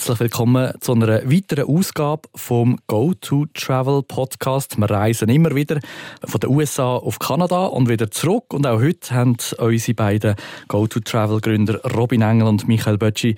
Herzlich willkommen zu einer weiteren Ausgabe vom Go to Travel Podcast. Wir reisen immer wieder von den USA auf Kanada und wieder zurück. Und auch heute haben unsere beiden Go to Travel Gründer Robin Engel und Michael Bötschi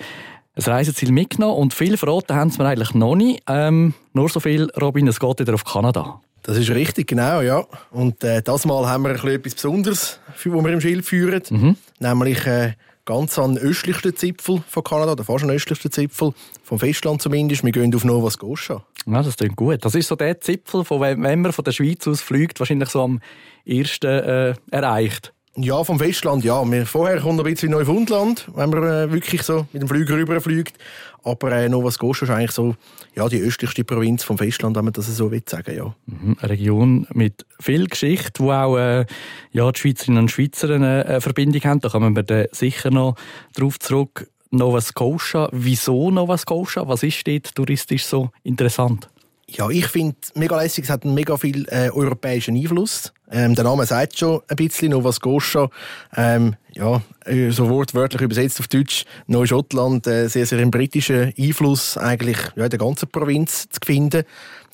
ein Reiseziel mitgenommen und viel verraten haben sie mir eigentlich noch nicht. Ähm, nur so viel, Robin, es geht wieder auf Kanada. Das ist richtig, genau, ja. Und äh, das Mal haben wir ein etwas Besonderes, was wir im Schild führen. Mhm. Nämlich äh, ganz an östlichsten Zipfel von Kanada, der fast an östlichsten Zipfel, vom Festland zumindest. Wir gehen auf Nova Scotia. Ja, das klingt gut. Das ist so der Zipfel, von wenn man von der Schweiz aus fliegt, wahrscheinlich so am ersten äh, erreicht. Ja, vom Festland, ja. Vorher kommt ein bisschen Neufundland, wenn man äh, wirklich so mit dem Flüger rüberfliegt. Aber äh, Nova Scotia ist eigentlich so ja, die östlichste Provinz vom Festland, wenn man das so will sagen, ja. Mhm, eine Region mit viel Geschichte, wo auch äh, ja, die Schweizerinnen und Schweizer eine äh, Verbindung haben. Da kommen wir dann sicher noch drauf zurück. Nova Scotia. Wieso Nova Scotia? Was ist dort touristisch so interessant? Ja, ich finde mega lässig, es hat mega viel äh, europäischen Einfluss. Ähm, der Name sagt schon ein bisschen Nova Scotia. Ähm, ja, äh, so wortwörtlich übersetzt auf Deutsch, Neuschottland, äh, sehr, sehr einen britischen Einfluss eigentlich ja, in der ganzen Provinz zu finden.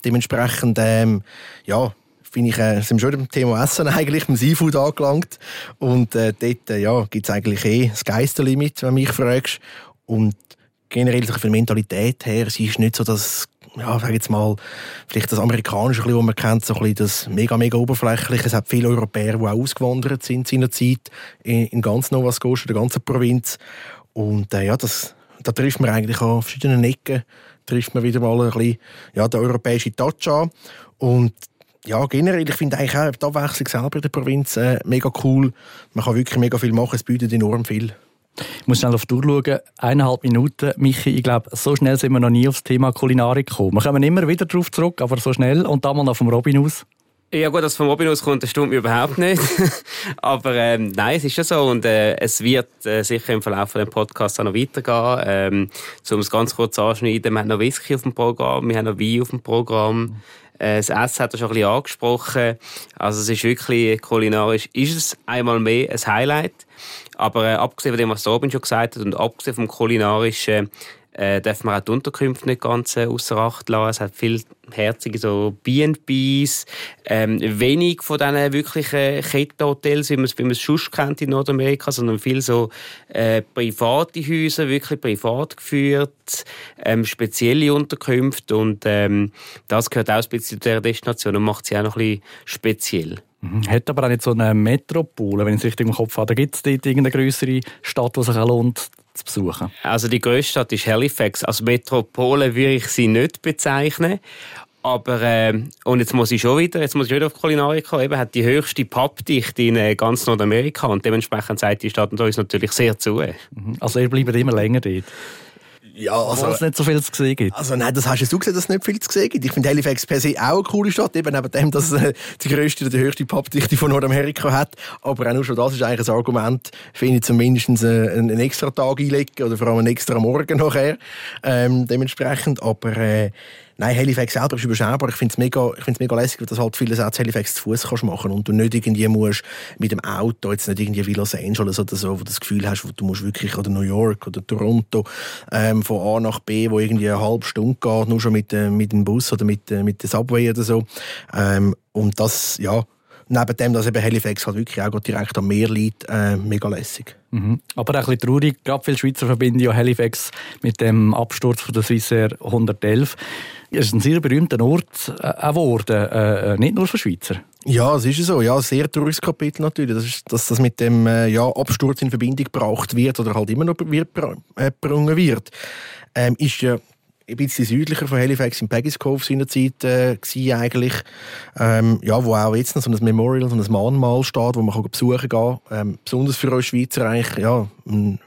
Dementsprechend, ähm, ja, finde ich, äh, sind wir schon beim Thema Essen eigentlich, beim Seafood angelangt. Und äh, dort äh, ja, gibt es eigentlich eh das Geisterlimit, wenn du mich fragst. Und generell von der Mentalität her, sie ist nicht so das ja, sag jetzt mal, vielleicht das Amerikanische, was man kennt, so ein das mega, mega oberflächliche. Es hat viele Europäer, die auch ausgewandert sind in seiner Zeit in, in ganz Nova Scotia, der ganzen Provinz. Und äh, ja, das, da trifft man eigentlich an verschiedenen Ecken, trifft man wieder mal ein bisschen, ja, den europäischen Touch an. Und ja, generell, ich finde eigentlich auch die Abwechslung selber in der Provinz äh, mega cool. Man kann wirklich mega viel machen, es bietet enorm viel. Ich muss schnell auf die Uhr schauen. Eineinhalb Minuten. Michi, ich glaube, so schnell sind wir noch nie aufs Thema Kulinarik gekommen. Wir kommen immer wieder darauf zurück, aber so schnell. Und da mal noch vom Robin aus. Ja gut, dass vom Robin aus kommt, das stimmt mir überhaupt nicht. Aber ähm, nein, es ist ja so und äh, es wird äh, sicher im Verlauf von dem Podcast auch noch weitergehen. Ähm, um es ganz kurz anschneiden, wir haben noch Whisky auf dem Programm, wir haben noch Wein auf dem Programm. Äh, das Essen hat er schon ein bisschen angesprochen. Also es ist wirklich kulinarisch, ist es einmal mehr ein Highlight. Aber äh, abgesehen von dem, was Robin schon gesagt hat und abgesehen vom kulinarischen, äh, darf man auch die Unterkünfte nicht ganz äh, außer Acht lassen. Es hat viel herzige so B&Bs, ähm, wenig von diesen wirklichen Kettenhotels, wie man es wie man es sonst kennt in Nordamerika, sondern viel so äh, private Häuser, wirklich privat geführt, ähm, spezielle Unterkünfte und ähm, das gehört auch ein bisschen zu der Destination und macht sie auch noch ein bisschen speziell. Mhm. Hat aber auch nicht so eine Metropole, wenn ich es richtig im Kopf habe. Gibt es dort irgendeine größere Stadt, die sich auch lohnt zu besuchen? Also die grösste Stadt ist Halifax. Als Metropole würde ich sie nicht bezeichnen. Aber, äh, und jetzt muss ich schon wieder, jetzt muss ich wieder auf Kulinarik kommen, eben hat die höchste Pappdichte in äh, ganz Nordamerika und dementsprechend sagt die Stadt uns natürlich sehr zu. Mhm. Also ihr bleibt immer länger dort? Ja, also, es nicht so viel zu sehen gibt. Also nein, das hast du gesehen, dass es nicht viel zu sehen gibt. Ich finde Halifax per se auch eine coole Stadt, eben neben dem, dass es äh, die grösste oder die höchste Pappdichte von Nordamerika hat. Aber auch nur schon das ist eigentlich ein Argument, finde ich zumindest einen, einen extra Tag einlegen oder vor allem einen extra Morgen nachher. Ähm, dementsprechend. Aber äh, Nein, Halifax selber ist überschaubar. Ich finde es mega, mega lässig, dass halt viele Sätze Halifax zu Fuß kannst machen und du nicht irgendwie musst mit dem Auto, jetzt nicht irgendwie wie Los Angeles oder so, wo du das Gefühl hast, du musst wirklich, oder New York oder Toronto, ähm, von A nach B, wo irgendwie eine halbe Stunde geht, nur schon mit, äh, mit dem Bus oder mit, äh, mit der Subway oder so. Ähm, und das, ja, neben dem, dass eben Halifax halt wirklich auch direkt am Meer liegt, äh, mega lässig. Mhm. Aber auch ein bisschen traurig, gerade viele Schweizer verbinden ja Halifax mit dem Absturz von der Swissair 111. Es ist ein sehr berühmter Ort äh, geworden, äh, nicht nur für Schweizer. Ja, es ist so. Ja, sehr trauriges Kapitel natürlich. Das ist, dass das mit dem äh, ja, Absturz in Verbindung gebracht wird oder halt immer noch wird, äh, gebrungen wird, ähm, ist ja ein bisschen südlicher von Halifax in Peggy's Cove seinerzeit äh, eigentlich. Ähm, ja, wo auch jetzt noch so ein Memorial, so ein Mahnmal steht, wo man kann besuchen kann. Ähm, besonders für uns Schweizer eigentlich, ja, ein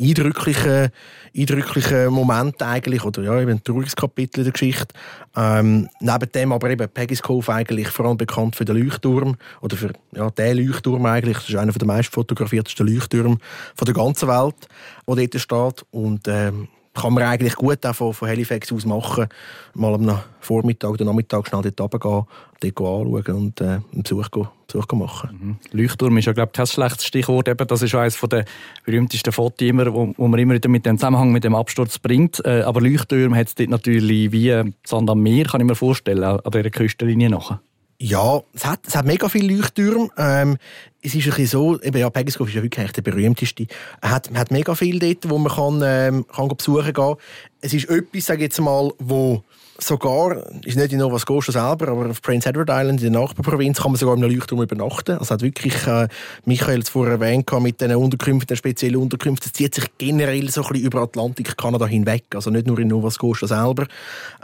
eindrücklicher, eindrücklicher Moment eigentlich, oder ja, eben ein trauriges Kapitel der Geschichte. Ähm, neben dem aber eben Peggy's Cove eigentlich vor allem bekannt für den Leuchtturm, oder für ja, den Leuchtturm eigentlich, das ist einer der meist fotografiertesten Leuchttürme der ganzen Welt, der dort steht. Und ähm, kann man eigentlich gut auch von, von Halifax aus machen. Mal am Vormittag oder Nachmittag schnell dort runtergehen, dort anschauen und äh, einen Besuch, Besuch machen. Mhm. Leuchtturm ist ja, glaube ich, kein schlechtes Stichwort. Eben, das ist eines der berühmtesten Fotos, immer, wo, wo man immer wieder mit dem Zusammenhang mit dem Absturz bringt. Äh, aber Leuchtturm hat es dort natürlich wie Sand am Meer, kann ich mir vorstellen, an dieser Küstenlinie nachher. Ja, es hat, es hat mega viele Leuchttürme. Ähm, es ist ein bisschen so, eben, ja, Pegasus ist ja wirklich der berühmteste. Er hat, man hat mega viel dort, wo man kann, ähm, kann besuchen kann. Es ist etwas, sage ich jetzt mal, wo sogar, ist nicht in Nova Scotia selber, aber auf Prince Edward Island in der Nachbarprovinz kann man sogar einem Leuchtturm übernachten. Also hat wirklich, äh, Michael es vorher erwähnt, mit diesen Unterkünften, den speziellen Unterkünften, es zieht sich generell so ein bisschen über Atlantik, Kanada hinweg. Also nicht nur in Nova Scotia selber,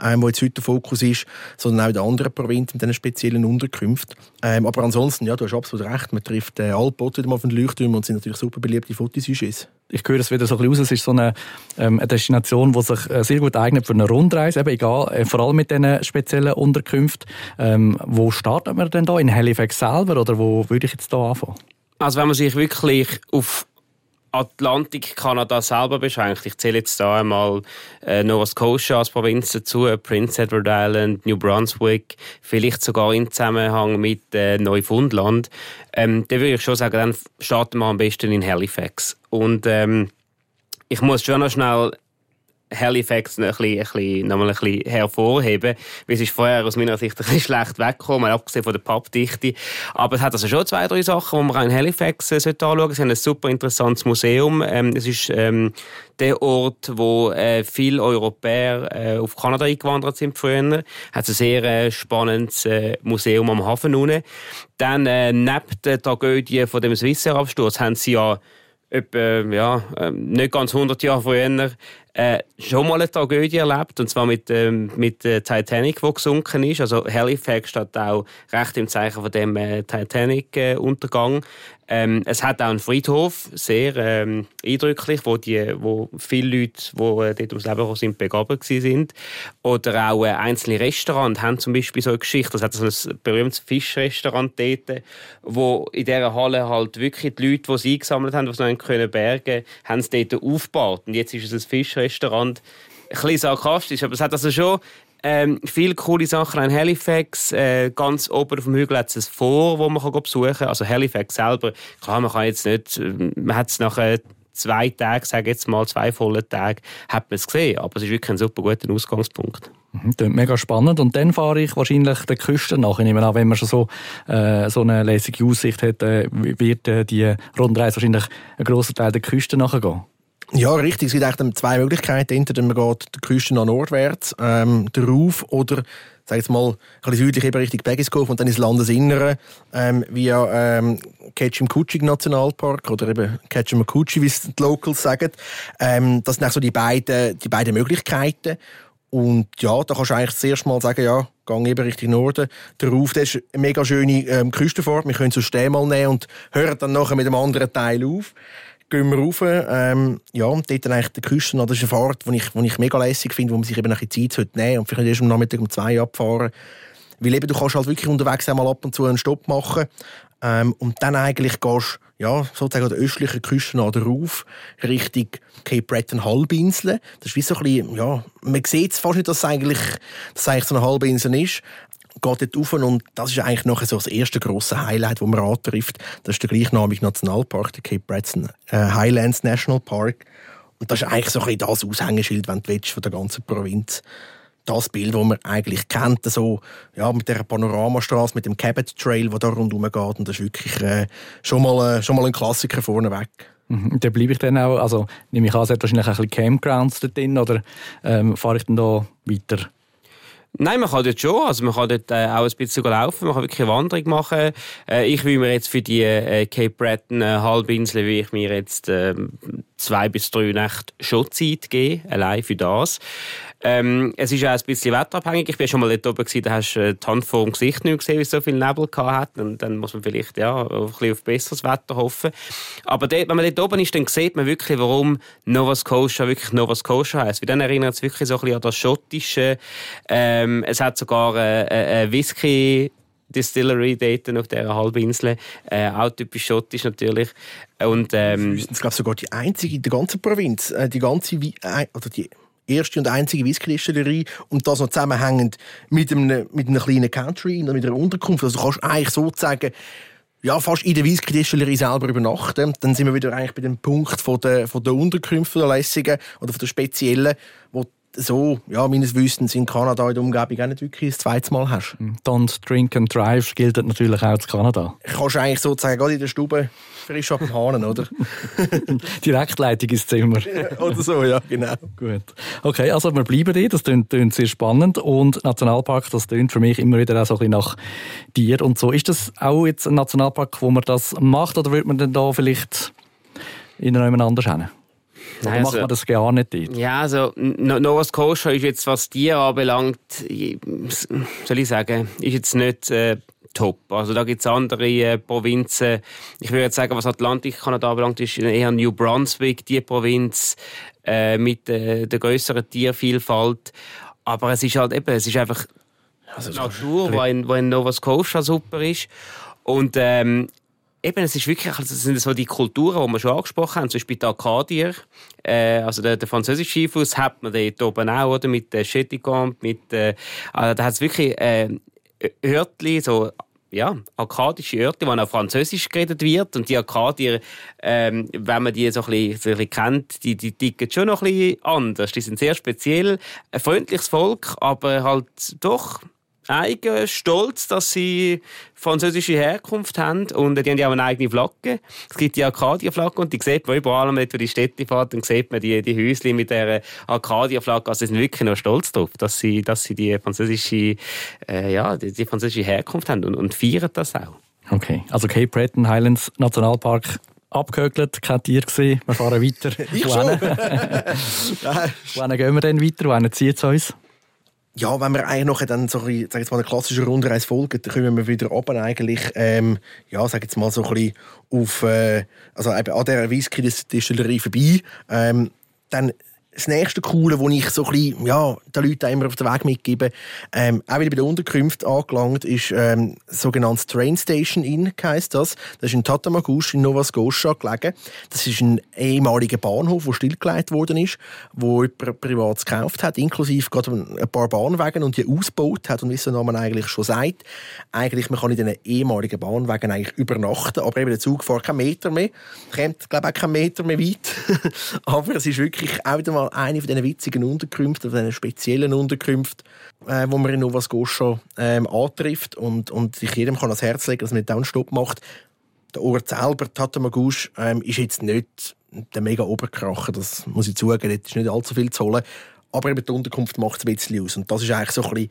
ähm, wo jetzt heute der Fokus ist, sondern auch in den anderen Provinzen mit diesen speziellen Unterkünften. Ähm, aber ansonsten, ja, du hast absolut recht, man trifft äh, alle Bote wieder mal von den Leuchttürmen und sind natürlich super beliebte Fotosujets ich höre es wieder so ein bisschen raus, es ist so eine, ähm, eine Destination, die sich äh, sehr gut eignet für eine Rundreise, eben egal, äh, vor allem mit diesen speziellen Unterkünften. Ähm, wo startet man denn da? In Halifax selber oder wo würde ich jetzt da anfangen? Also wenn man sich wirklich auf Atlantik Kanada selber beschränkt. Ich zähle jetzt da einmal äh, Nova Scotia als Provinz dazu, Prince Edward Island, New Brunswick, vielleicht sogar in Zusammenhang mit äh, Neufundland. Ähm, da würde ich schon sagen, dann starten wir am besten in Halifax. Und ähm, ich muss schon noch schnell Halifax ein bisschen, ein bisschen, ein bisschen hervorheben, weil es ist vorher aus meiner Sicht ein bisschen schlecht weggekommen, abgesehen von der Pappdichte. Aber es hat also schon zwei, drei Sachen, die man auch in Halifax äh, anschauen sollte. Sie haben ein super interessantes Museum. Ähm, es ist ähm, der Ort, wo äh, viele Europäer äh, auf Kanada eingewandert sind früher. Hat ein sehr äh, spannendes äh, Museum am Hafen unten. Dann, äh, neben der Tragödie von dem Swissair-Absturz haben sie ja etwa, ja, ähm, nicht ganz 100 Jahre vorher äh, schon mal eine Tragödie erlebt, und zwar mit, ähm, mit der Titanic, die gesunken ist. Also Halifax steht auch recht im Zeichen von dem äh, Titanic-Untergang. Ähm, es hat auch einen Friedhof, sehr ähm, eindrücklich, wo, die, wo viele Leute, die äh, dort ums Leben gekommen sind, begraben sind. Oder auch äh, einzelne Restaurants haben zum Beispiel so eine Geschichte. Es hat so ein berühmtes Fischrestaurant dort, wo in dieser Halle halt wirklich die Leute, die sie eingesammelt haben, die sie noch können bergen haben es dort aufgebaut. Und jetzt ist es ein Fischrestaurant. Ein bisschen sarkastisch, aber es hat also schon ähm, viele coole Sachen in Halifax. Äh, ganz oben auf dem Hügel hat es ein Vor, wo man kann besuchen kann. Also Halifax selber, klar, man kann jetzt nicht, äh, man hat es nach zwei Tagen, sage jetzt mal zwei vollen Tagen, hat man es gesehen. Aber es ist wirklich ein super guter Ausgangspunkt. Mhm, klingt mega spannend. Und dann fahre ich wahrscheinlich der Küste nach. Ich nehme an, wenn man schon so, äh, so eine lässige Aussicht hat, äh, wird äh, die Rundreise wahrscheinlich einen grossen Teil der Küste nachgehen. Ja, richtig. Es gibt eigentlich zwei Möglichkeiten. Entweder man geht die Küste nach nordwärts, ähm, darauf, oder sag jetzt mal, ein bisschen südlich eben Richtung Begiskov und dann ins Landesinnere ähm, via ähm, Ketchum-Kutschig Nationalpark oder eben Ketchum-Kutschig, wie es die Locals sagen. Ähm, das sind so die beiden, die beiden Möglichkeiten. Und ja, da kannst du eigentlich zuerst mal sagen, ja, gang eben Richtung Norden. Der Ruf, das ist eine mega schöne ähm, Küstenfahrt. Wir können es aus mal nehmen und hören dann nachher mit einem anderen Teil auf gehen wir rauf. Ähm, ja, und dort dann eigentlich der Küsten, das ist eine Fahrt, die ich, die ich mega lässig finde, wo man sich eben ein Zeit nehmen und vielleicht erst am Nachmittag um zwei abfahren. Weil eben, du kannst halt wirklich unterwegs einmal ab und zu einen Stopp machen. Ähm, und dann eigentlich gehst ja, sozusagen an der östlichen Küste nach rauf, Richtung Cape Breton Halbinsel. Das ist wie so ein bisschen, ja, man sieht es fast nicht, dass es eigentlich, dass es eigentlich so eine Halbinsel ist geht dort rauf und das ist eigentlich noch so das erste grosse Highlight, das man antrifft. Das ist der gleichnamige Nationalpark, der Cape Breton äh, Highlands National Park. Und das ist eigentlich so ein das Aushängeschild, wenn du willst, von der ganzen Provinz. Das Bild, das man eigentlich kennt, so, ja, mit der Panoramastraße, mit dem Cabot Trail, der da rundherum geht. Und das ist wirklich äh, schon, mal, äh, schon mal ein Klassiker vorneweg. Mhm. Da bleibe ich dann auch, also nehme ich an, es hat wahrscheinlich ein bisschen Campgrounds dort drin, oder ähm, fahre ich dann da weiter? Nein, man kann dort schon. Also man kann dort äh, auch ein bisschen laufen, man kann wirklich eine Wanderung machen. Äh, ich will mir jetzt für die äh, Cape Breton äh, Halbinsel will ich mir jetzt äh, zwei bis drei Nächte schon Zeit geben, allein für das. Ähm, es ist auch ein bisschen wetterabhängig. Ich bin schon mal dort oben gewesen, da hast du äh, die Hand vor dem Gesicht nicht gesehen, wie es so viel Nebel hat. Und dann muss man vielleicht ja, ein bisschen auf besseres Wetter hoffen. Aber dort, wenn man dort oben ist, dann sieht man wirklich, warum Nova Scotia wirklich Nova Scotia heisst. Weil dann erinnert es wirklich so ein bisschen an das Schottische. Ähm, es hat sogar äh, äh, Whisky Distillery dort auf dieser Halbinsel. Äh, auch typisch schottisch natürlich. Und, ähm, das ist, glaube sogar die einzige in der ganzen Provinz. Äh, die ganze, oder die erste und einzige Whisky-Distillerie und das noch zusammenhängend mit einem, mit einem kleinen Country, mit einer Unterkunft. Also du kannst eigentlich sozusagen ja, fast in der Whisky-Distillerie selber übernachten. Dann sind wir wieder eigentlich bei dem Punkt von der, von der Unterkünfte der lässigen oder von der speziellen, wo so, ja, meines Wissens in Kanada in der Umgebung auch nicht wirklich ein zweites Mal hast. Don't drink and drive gilt natürlich auch in Kanada. Kannst du eigentlich sozusagen gerade in der Stube frisch ab dem Hahn, oder? Direktleitung ins Zimmer. oder so, ja, genau. Gut. Okay, also wir bleiben hier. Das klingt, klingt sehr spannend. Und Nationalpark, das klingt für mich immer wieder auch so ein bisschen nach dir und so. Ist das auch jetzt ein Nationalpark, wo man das macht, oder wird man denn da vielleicht in einem anders hin? Oder also, macht man das gar nicht dort? Ja, also Nova Scotia ist jetzt, was dir anbelangt, soll ich sagen, ist jetzt nicht äh, top. Also da gibt es andere äh, Provinzen. Ich würde jetzt sagen, was Atlantik-Kanada anbelangt, ist eher New Brunswick, die Provinz äh, mit äh, der größeren Tiervielfalt. Aber es ist halt eben, es ist einfach also, Natur, wo in, wo in Nova Scotia super ist. Und ähm, eben, es ist wirklich, also sind so die Kulturen, die wir schon angesprochen haben, zum Beispiel die Arkadier, äh, also der, der französische Einfluss hat man dort oben auch, oder, mit äh, Chetigant, mit, äh, also da hat es wirklich, äh, Örtli, so ja, arkadische Örtli, wo auch Französisch geredet wird. Und die Arkadier, ähm, wenn man die so ein bisschen, so ein bisschen kennt, die, die ticken schon noch ein bisschen anders. Die sind sehr speziell, ein freundliches Volk, aber halt doch eigen stolz, dass sie französische Herkunft haben und die haben ja auch eine eigene Flagge. Es gibt die Arcadia-Flagge und die sieht man überall, wenn man die Städte fährt, dann sieht man die, die Häuschen mit der Arcadia-Flagge. Also sie sind wirklich noch stolz darauf, dass sie, dass sie die französische, äh, ja, die, die, französische Herkunft haben und, und feiern das auch. Okay, also Cape Breton Highlands Nationalpark abgehökelt, kein Tier gesehen. Wir fahren weiter. Ich schon. Wann gehen wir denn weiter? Wann zieht es uns? Ja, wenn wir eigentlich noch dann so ein, sag jetzt mal, eine klassische Rundreise folgen, dann kommen wir wieder oben eigentlich, ähm, ja, sag jetzt mal so ein bisschen auf, äh, also eben an dieser Whisky-Distillerie vorbei. Ähm, dann das nächste Coole, das ich so ein ja, den Leuten immer auf den Weg mitgebe, ähm, auch wieder bei der Unterkunft angelangt, ist ähm, das sogenannte Train Station Inn, heisst das. Das ist in Tatamagouche in Nova Scotia gelegen. Das ist ein ehemaliger Bahnhof, der stillgelegt worden ist, wo jemand privat gekauft hat, inklusive gerade ein paar Bahnwegen und die ausgebaut hat und wie es der Name eigentlich schon sagt, eigentlich, man kann in diesen ehemaligen Bahnwegen eigentlich übernachten, aber eben der Zug fährt keinen Meter mehr, kommt, glaube ich, auch keinen Meter mehr weit. aber es ist wirklich auch wieder mal eine von diesen witzigen Unterkünften, von diesen speziellen Unterkünften, äh, wo man in Nova Scotia ähm, antrifft und, und sich jedem kann ans Herz legen, dass man nicht einen Stopp macht. Der Ort selber, Tatamagouche, ähm, ist jetzt nicht der mega Oberkracher, das muss ich zugeben, dort ist nicht allzu viel zu holen. Aber eben die Unterkunft macht es ein bisschen aus. Und das ist eigentlich so ein bisschen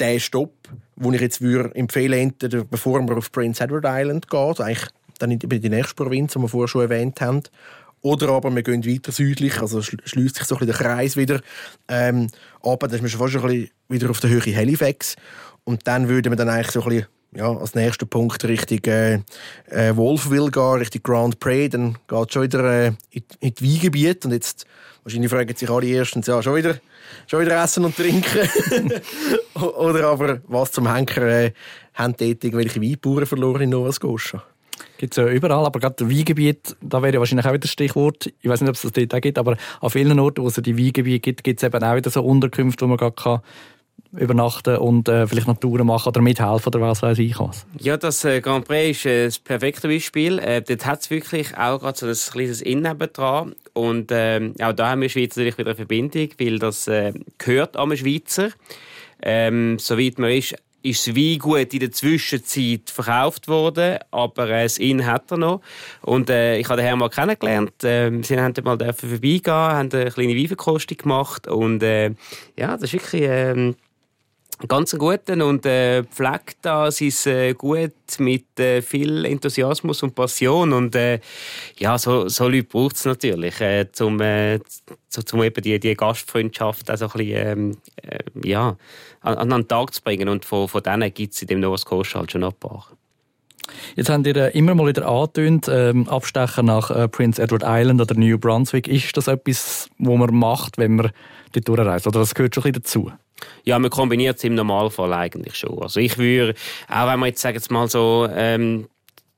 der Stopp, den ich jetzt würde empfehlen würde, bevor man auf Prince Edward Island geht, eigentlich dann in die nächste Provinz, die wir vorher schon erwähnt haben. Oder aber wir gehen weiter südlich, also schließt sich so ein bisschen der Kreis wieder. Ähm, aber dann ist man schon fast ein bisschen wieder auf der Höhe Halifax. Und dann würden wir dann eigentlich so ein bisschen ja, als nächster Punkt Richtung äh, äh, Wolfville gehen, Richtung Grand Prix. Dann geht es schon wieder äh, in, in das Weingebiet. Und jetzt, wahrscheinlich fragen sich alle erstens, ja, schon wieder, schon wieder essen und trinken. Oder aber, was zum Henker, äh, haben dort irgendwelche Weinbauern verloren in Nova Scotia? Gibt es ja überall, aber gerade das Weingebiet, da wäre ja wahrscheinlich auch wieder das Stichwort. Ich weiß nicht, ob es das dort auch gibt, aber an vielen Orten, wo es die Weingebiete gibt, gibt es eben auch wieder so Unterkünfte, wo man gerade kann übernachten und äh, vielleicht noch Touren machen oder mithelfen oder was weiß ich was. Ja, das äh, Grand Prix ist äh, das perfekte Beispiel. Äh, dort hat es wirklich auch gerade so ein kleines Inn dran und äh, auch da haben wir Schweiz natürlich wieder eine Verbindung, weil das äh, gehört am Schweizer. Ähm, soweit man ist, ist das Weingut in der Zwischenzeit verkauft worden, aber äh, Inn hat er noch. Und äh, ich habe den Herrn mal kennengelernt. Äh, sie haben mal vorbeigehen, haben eine kleine Weinverkostung gemacht und äh, ja, das ist wirklich... Äh, ganz guten und äh, pflegt da sein äh, Gut mit äh, viel Enthusiasmus und Passion und äh, ja, so, so Leute braucht es natürlich, äh, zum, äh, zum eben die, die Gastfreundschaft also ein bisschen, ähm, äh, ja, an, an den Tag zu bringen und von, von denen gibt es in dem Nova Scotia halt schon ein paar. Jetzt habt ihr immer mal wieder angetönt, ähm, Abstechen nach äh, Prince Edward Island oder New Brunswick. Ist das etwas, was man macht, wenn man dort durchreist? Oder das gehört schon ein bisschen dazu? Ja, man kombiniert es im Normalfall eigentlich schon. Also ich würde, auch wenn man jetzt, sagen mal so, ähm,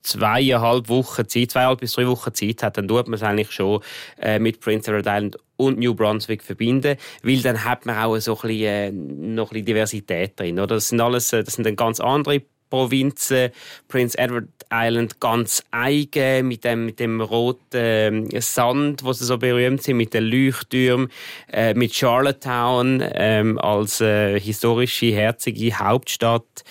zweieinhalb Wochen Zeit, zweieinhalb bis drei Wochen Zeit hat, dann tut man es eigentlich schon äh, mit Prince Edward Island und New Brunswick verbinden, weil dann hat man auch so ein bisschen, äh, noch ein bisschen Diversität drin. Oder? Das sind alles, äh, das sind dann ganz andere Provinzen, Prince Edward Island ganz eigen, mit dem, mit dem roten äh, Sand, wo sie so berühmt sind, mit den Leuchttürmen, äh, mit Charlottetown ähm, als äh, historische, herzige Hauptstadt.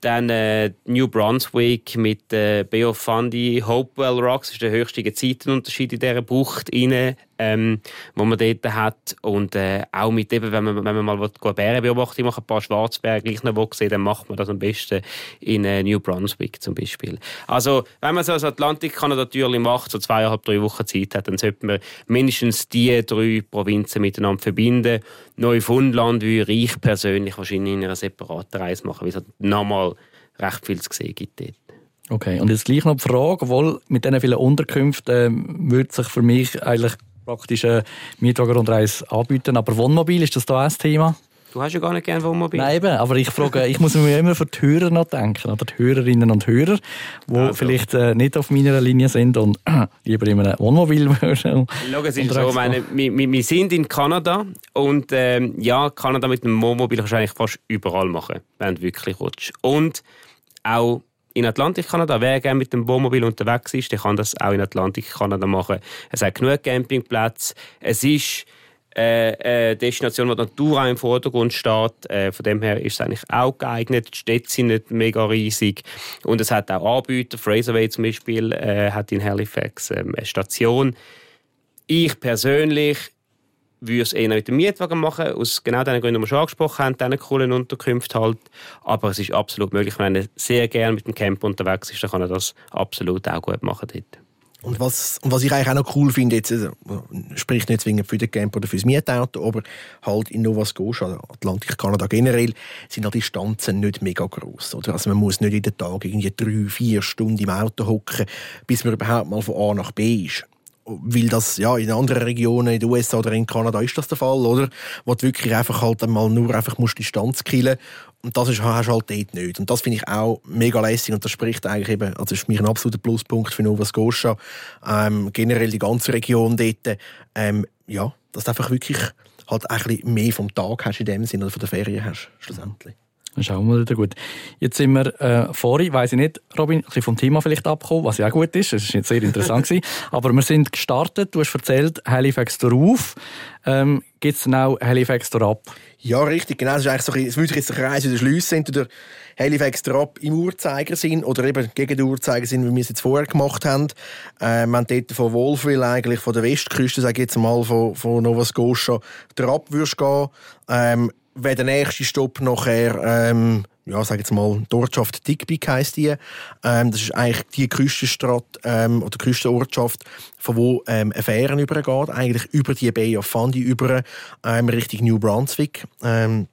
Dann äh, New Brunswick mit äh, Fundy, Hopewell Rocks, das ist der höchste Gezeitenunterschied in dieser Bucht rein, ähm, wo man dort hat. Und äh, auch mit eben, wenn man, wenn man mal Bärenbeobachtung macht, ein paar Schwarzbären gleich noch sehen, dann macht man das am besten in äh, New Brunswick zum Beispiel. Also, wenn man so ein Atlantik-Kanada natürlich macht, so zweieinhalb, drei Wochen Zeit hat, dann sollte man mindestens diese drei Provinzen miteinander verbinden. Neufundland würde ich persönlich wahrscheinlich in einer separaten Reise machen, weil es halt nochmal recht viel zu sehen gibt dort. Okay, und jetzt gleich noch die Frage, obwohl mit diesen vielen Unterkünften äh, würde sich für mich eigentlich praktisch eine Mietwagenrundreise anbieten, aber Wohnmobil, ist das da auch ein Thema? Du hast ja gar nicht gerne Wohnmobil. Nein, eben, aber ich frage, ich muss mir immer für die Hörer noch denken, oder die Hörerinnen und Hörer, die also. vielleicht äh, nicht auf meiner Linie sind und äh, lieber in einem Wohnmobil Schau, es ist so, meine, wir, wir, sind in Kanada und ähm, ja, Kanada mit einem Wohnmobil kannst du eigentlich fast überall machen, wenn du wirklich willst. Und auch in Atlantik-Kanada. Wer gerne mit dem Wohnmobil unterwegs ist, der kann das auch in Atlantik-Kanada machen. Es hat genug Campingplätze. Es ist äh, eine Destination, wo die Natur auch im Vordergrund steht. Äh, von dem her ist es eigentlich auch geeignet. Die Städte sind nicht mega riesig. Und es hat auch Anbieter. Fraserway zum Beispiel äh, hat in Halifax ähm, eine Station. Ich persönlich würde es eher mit dem Mietwagen machen, aus genau den Gründen, die wir schon angesprochen haben, diesen coolen Unterkünften halt. Aber es ist absolut möglich, wenn er sehr gerne mit dem Camper unterwegs ist, dann kann er das absolut auch gut machen dort. Und was, und was ich eigentlich auch noch cool finde, jetzt, also, spricht nicht zwingend für den Camper oder fürs Mietauto, aber halt in Nova Scotia, Atlantik, Kanada generell, sind die Distanzen nicht mega groß. Oder? Also man muss nicht jeden Tag irgendwie drei, vier Stunden im Auto hocken, bis man überhaupt mal von A nach B ist weil das ja in anderen Regionen in den USA oder in Kanada ist das der Fall, oder? Wo du wirklich einfach halt einmal nur einfach musst Distanz killen und das ist, hast du halt dort nicht. Und das finde ich auch mega lässig und das spricht eigentlich eben, also ist für mich ein absoluter Pluspunkt für Nova Scotia, ähm, generell die ganze Region dort, ähm, ja, dass du einfach wirklich halt ein bisschen mehr vom Tag hast in dem Sinne oder von der Ferien hast, schlussendlich. Schauen wir wieder gut. Jetzt sind wir äh, vorhin, weiss ich nicht, Robin, ein bisschen vom Thema vielleicht abgekommen, was ja auch gut ist. Das war jetzt sehr interessant. gewesen. Aber wir sind gestartet, du hast erzählt, Halifax darauf. Ähm, Gibt es dann auch Halifax ab? Ja, richtig. Genau. Das ist eigentlich so, es würde sich jetzt der Kreis wieder schliessen, entweder Halifax ab im Uhrzeigersinn oder eben gegen den Uhrzeigersinn, wie wir es jetzt vorher gemacht haben. Äh, wir haben dort von Wolfville eigentlich, von der Westküste, sage ich jetzt mal, von, von Nova Scotia, der Ab würdest gehen. Ähm, wäre der nächste Stopp nachher, ähm, ja, sag jetzt mal, die Ortschaft Digby heisst die. Ähm, das ist eigentlich die Küstenstadt ähm, oder Küstenortschaft, von wo ähm, eine Fähre übergeht, eigentlich über die Bay of Fundy über ähm, Richtung New Brunswick. Ähm,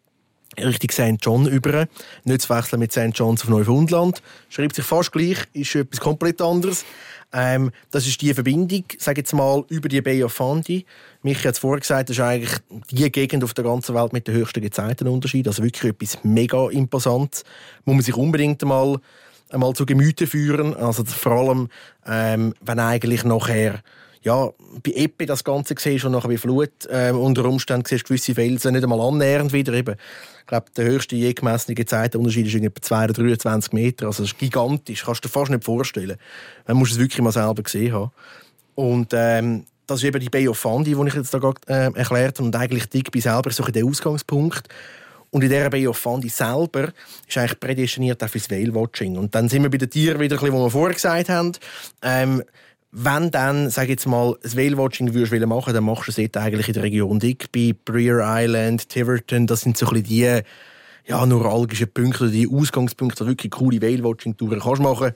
Richtung St. John über. Nicht zu wechseln mit St. John's auf Neufundland. Schreibt sich fast gleich, ist etwas komplett anderes. Ähm, das ist die Verbindung, sage jetzt mal, über die Bay of Fundy. Mich hat es vorher gesagt, das ist eigentlich die Gegend auf der ganzen Welt mit den höchsten Gezeitenunterschied. Also wirklich etwas mega imposant, wo man sich unbedingt einmal, einmal zu Gemüte führen. Also vor allem, ähm, wenn eigentlich nachher ja, bei Epi das Ganze siehst und nachher bei Flut ähm, unter Umständen siehst du gewisse Felsen nicht einmal annähernd wieder. Eben, ich glaube, der höchste je gemessene Zeitenunterschied ist etwa 2 oder 23 Meter. Also das ist gigantisch, kannst du dir fast nicht vorstellen. Man muss es wirklich mal selber gesehen haben. Und ähm, das ist eben die Bay of Fundy, die ich jetzt da gerade äh, erklärt habe. Und eigentlich Digby selber so der Ausgangspunkt. Und in dieser Bay of Fundy selber ist eigentlich prädestiniert auch fürs Whale-Watching. Und dann sind wir bei den Tieren wieder, ein bisschen, wo wir vorher gesagt haben. Ähm, wenn dann, sag jetzt mal, das Whale-Watching machen, dann machst du es eigentlich in der Region Digby, Breer Island, Tiverton. Das sind so ein die ja, neuralgischen Punkte, die Ausgangspunkte, wirklich coole Whale-Watching-Touren kannst machen.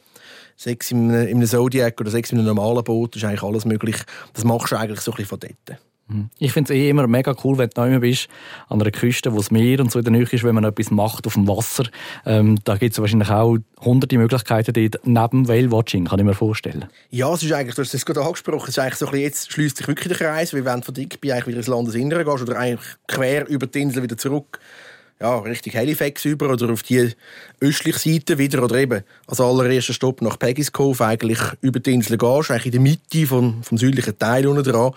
Sechs in einem Zodiac oder sechs in einem normalen Boot, ist eigentlich alles möglich. Das machst du eigentlich so ein bisschen von dort. Mhm. Ich finde es eh immer mega cool, wenn du neu bist, an einer Küste, wo es Meer und so in der Nähe ist, wenn man etwas macht auf dem Wasser. Ähm, da gibt es wahrscheinlich auch hunderte Möglichkeiten dort, neben Whale-Watching, kann ich mir vorstellen. Ja, es ist eigentlich, du hast es gerade angesprochen, es ist eigentlich so ein bisschen, jetzt schließt sich wirklich der Kreis, wie wenn du von Digby eigentlich wieder ins Landesinnere gehst oder eigentlich quer über die Insel wieder zurück ja, Richtung Halifax über oder auf die östliche Seite wieder oder eben als allererster Stopp nach Peggy's Cove eigentlich über die Insel gehst, eigentlich in der Mitte vom, vom südlichen Teil unten dran,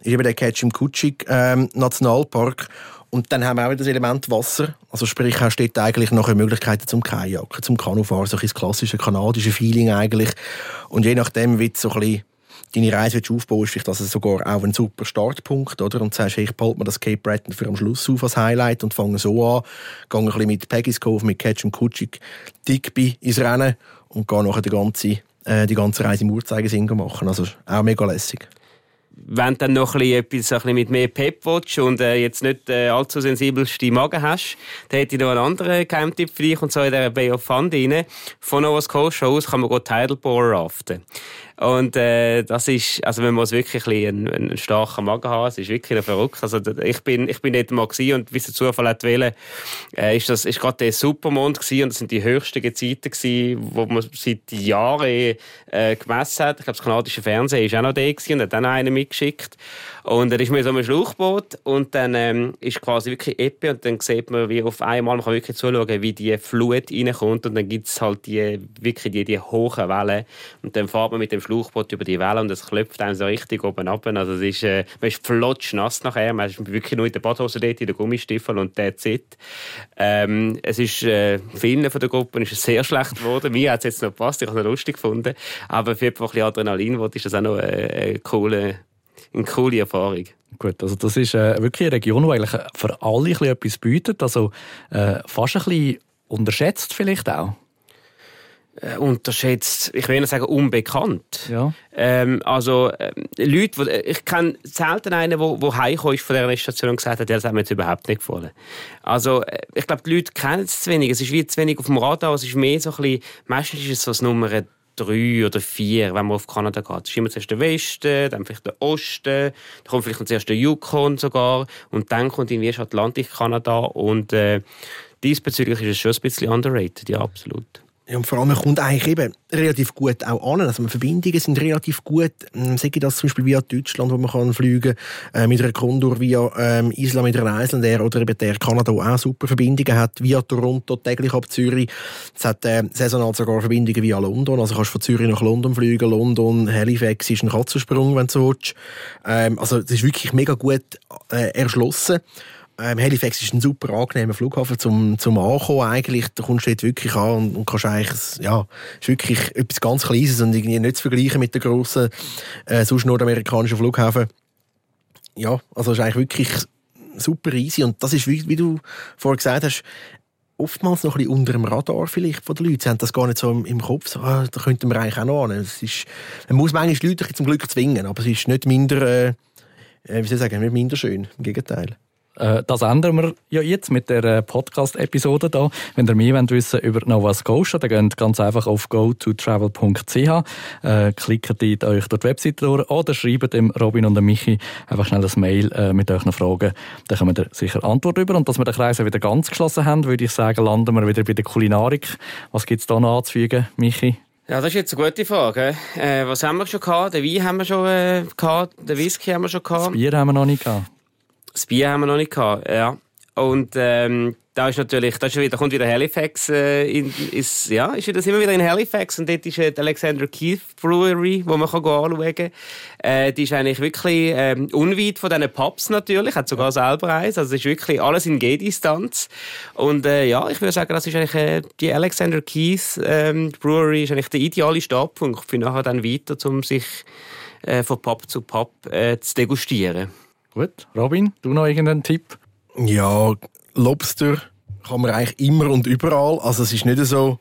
ist eben der Ketchum-Kutschik ähm, Nationalpark und dann haben wir auch das Element Wasser. Also sprich, hast du eigentlich noch Möglichkeiten zum Kajaken, zum Kanufahren, so ein klassische kanadische Feeling eigentlich. Und je nachdem, wie so ein bisschen deine Reise aufbauen ist das sogar auch ein super Startpunkt, oder? Und sagst, hey, ich behalte mir das Cape Breton für am Schluss auf als Highlight und fange so an, gehe ein bisschen mit Peggy's Cove, mit Catch und Kutschik, Digby ins Rennen und gehe nachher die ganze, äh, die ganze Reise im Uhrzeigersinn machen. Also auch mega lässig wenn du dann noch etwas ein bisschen mit mehr Pep willst und äh, jetzt nicht äh, allzu sensibelste Magen hast, dann hätte ich noch einen anderen Geheimtipp für dich, und zwar in der Bay of Fund rein. Von Nova Scotia aus kann man Tidal Bore raften. Und äh, das ist, also man muss wirklich ein einen, einen starken Magen haben, es ist wirklich verrückt. Also ich bin, ich bin dort mal gewesen und wie es der Zufall hat wählen, äh, ist das, ist gerade der Supermond gewesen und das sind die höchsten Gezeiten gewesen, wo man seit Jahren äh, gemessen hat. Ich glaube, das kanadische Fernsehen ist auch noch da gewesen und hat dann einen mitgeschickt. Und er ist mir so ein Schlauchboot und dann ähm, ist quasi wirklich Eppe und dann sieht man, wie auf einmal, man kann wirklich zuschauen, wie die Flut reinkommt und dann gibt es halt die, wirklich die, die hohen Wellen und dann fährt man mit dem Schlauchboot über die Wellen und es klopft einem so richtig oben ab. Also es ist, äh, man ist flotsch nass nachher, man ist wirklich nur in der Badhose dort, in der Gummistiefel und that's it. Ähm, es ist, äh, vielen von der Gruppe ist es sehr schlecht geworden. Mir hat es jetzt noch gepasst, ich habe es noch lustig gefunden. Aber für bisschen Adrenalin ist das auch noch äh, eine coole eine coole Erfahrung. Gut, also das ist äh, wirklich eine Region, die eigentlich für alle etwas bietet, also äh, fast ein bisschen unterschätzt vielleicht auch. Äh, unterschätzt, ich will nicht sagen unbekannt. Ja. Ähm, also äh, Leute, äh, ich kenne selten einen, der, der heimgekommen ist von dieser Station und gesagt hat, das hat mir jetzt überhaupt nicht gefallen. Also äh, ich glaube, die Leute kennen es zu wenig. Es ist wie zu wenig auf dem Radar. Es ist mehr so ein bisschen, meistens ist es so das Nummer drei oder vier, wenn man auf Kanada geht. Es ist immer zuerst der Westen, dann vielleicht der Osten, dann kommt vielleicht zuerst der Yukon sogar und dann kommt irgendwie erst Atlantik-Kanada und äh, diesbezüglich ist es schon ein bisschen underrated, ja, absolut. Ja, und vor allem, man kommt eigentlich eben relativ gut auch an. Also, Verbindungen sind relativ gut. Ähm, sage ich das zum Beispiel via Deutschland, wo man kann fliegen kann, äh, mit einer Condor via ähm, Island, mit einer Islander oder eben der Kanada auch super Verbindungen hat, via Toronto täglich ab Zürich. Es hat äh, saisonal sogar Verbindungen via London. Also, kannst von Zürich nach London fliegen. London, Halifax ist ein Katzensprung, wenn du so willst. Ähm, also, es ist wirklich mega gut äh, erschlossen. Ähm, Halifax ist ein super angenehmer Flughafen zum, zum Ankommen eigentlich. Da kommst du dort wirklich an und, und kannst eigentlich, ja, ist wirklich etwas ganz Kleines und irgendwie nicht zu vergleichen mit den grossen, äh, sonst nordamerikanischen Flughäfen. Ja, also ist eigentlich wirklich super easy und das ist, wie, wie du vorher gesagt hast, oftmals noch ein bisschen unter dem Radar vielleicht von den Leuten. Sie haben das gar nicht so im, Kopf, so, ah, da könnten wir eigentlich auch noch an. Es ist, man muss manchmal Leute zum Glück zwingen, aber es ist nicht minder, äh, äh wie soll ich sagen, nicht minder schön, im Gegenteil. Äh, das ändern wir ja jetzt mit der äh, Podcast-Episode da. Wenn ihr mehr wollt wissen über Nova Scotia, dann geht ganz einfach auf go2travel.ch, äh, klickt dort euch dort die Webseite durch oder schreibt dem Robin und dem Michi einfach schnell ein Mail äh, mit euren Fragen. Dann kommen wir sicher Antwort über. Und dass wir den Kreis wieder ganz geschlossen haben, würde ich sagen, landen wir wieder bei der Kulinarik. Was gibt es da noch anzufügen, Michi? Ja, das ist jetzt eine gute Frage. Äh, was haben wir schon gehabt? Den Wein haben wir schon äh, gehabt, den Whisky haben wir schon gehabt. Das Bier haben wir noch nicht gehabt. Das Bier haben wir noch nicht gehabt, ja. Und ähm, da ist natürlich, da, ist wieder, kommt wieder Halifax, äh, in, ist, ja, ist das immer wieder in Halifax und dort ist äh, die Alexander Keith Brewery, wo man kann anschauen kann. Äh, die ist eigentlich wirklich ähm, unweit von diesen Pubs natürlich, hat sogar selber eins, also es ist wirklich alles in Gehdistanz. Und äh, ja, ich würde sagen, das ist eigentlich äh, die Alexander Keith ähm, Brewery ist eigentlich der ideale Startpunkt für nachher dann weiter, um sich äh, von Pub zu Pub äh, zu degustieren. Gut. Robin, du noch irgendeinen Tipp? Ja, Lobster kann man eigentlich immer und überall. Also es ist nicht so,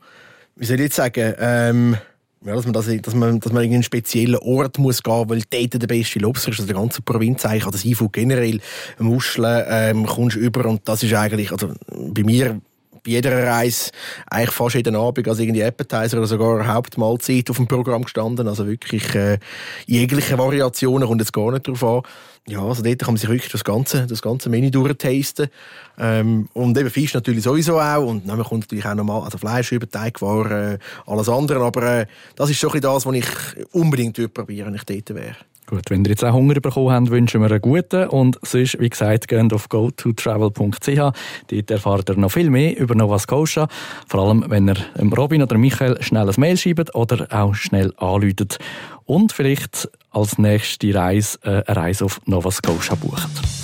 wie soll ich jetzt sagen, ähm, ja, dass man, das, dass man, dass man in einen speziellen Ort muss gehen, weil dort der beste Lobster ist, also der ganze Provinz eigentlich, oder das Seafood generell, Muscheln, ähm, kommst über und das ist eigentlich, also bei mir bei jeder Reise eigentlich fast jeden Abend als irgendwie Appetizer oder sogar Hauptmahlzeit auf dem Programm gestanden. Also wirklich äh, jegliche Variationen kommt jetzt gar nicht drauf an. Ja, also dort kann man sich wirklich das ganze, das ganze Menü durchtasten. Ähm, und eben Fisch natürlich sowieso auch. Und dann kommt natürlich auch nochmal, also Fleisch über Teigwaren, äh, alles andere. Aber äh, das ist bisschen das, was ich unbedingt probieren wenn ich dort wäre. Gut, wenn ihr jetzt auch Hunger bekommen habt, wünschen wir einen guten. Und sonst, wie gesagt, geht auf gototravel.ch. Dort erfahrt ihr noch viel mehr über Nova Scotia. Vor allem, wenn ihr Robin oder Michael schnell ein Mail schreibt oder auch schnell anläutet. Und vielleicht als nächste Reise äh, eine Reise auf Nova Scotia bucht.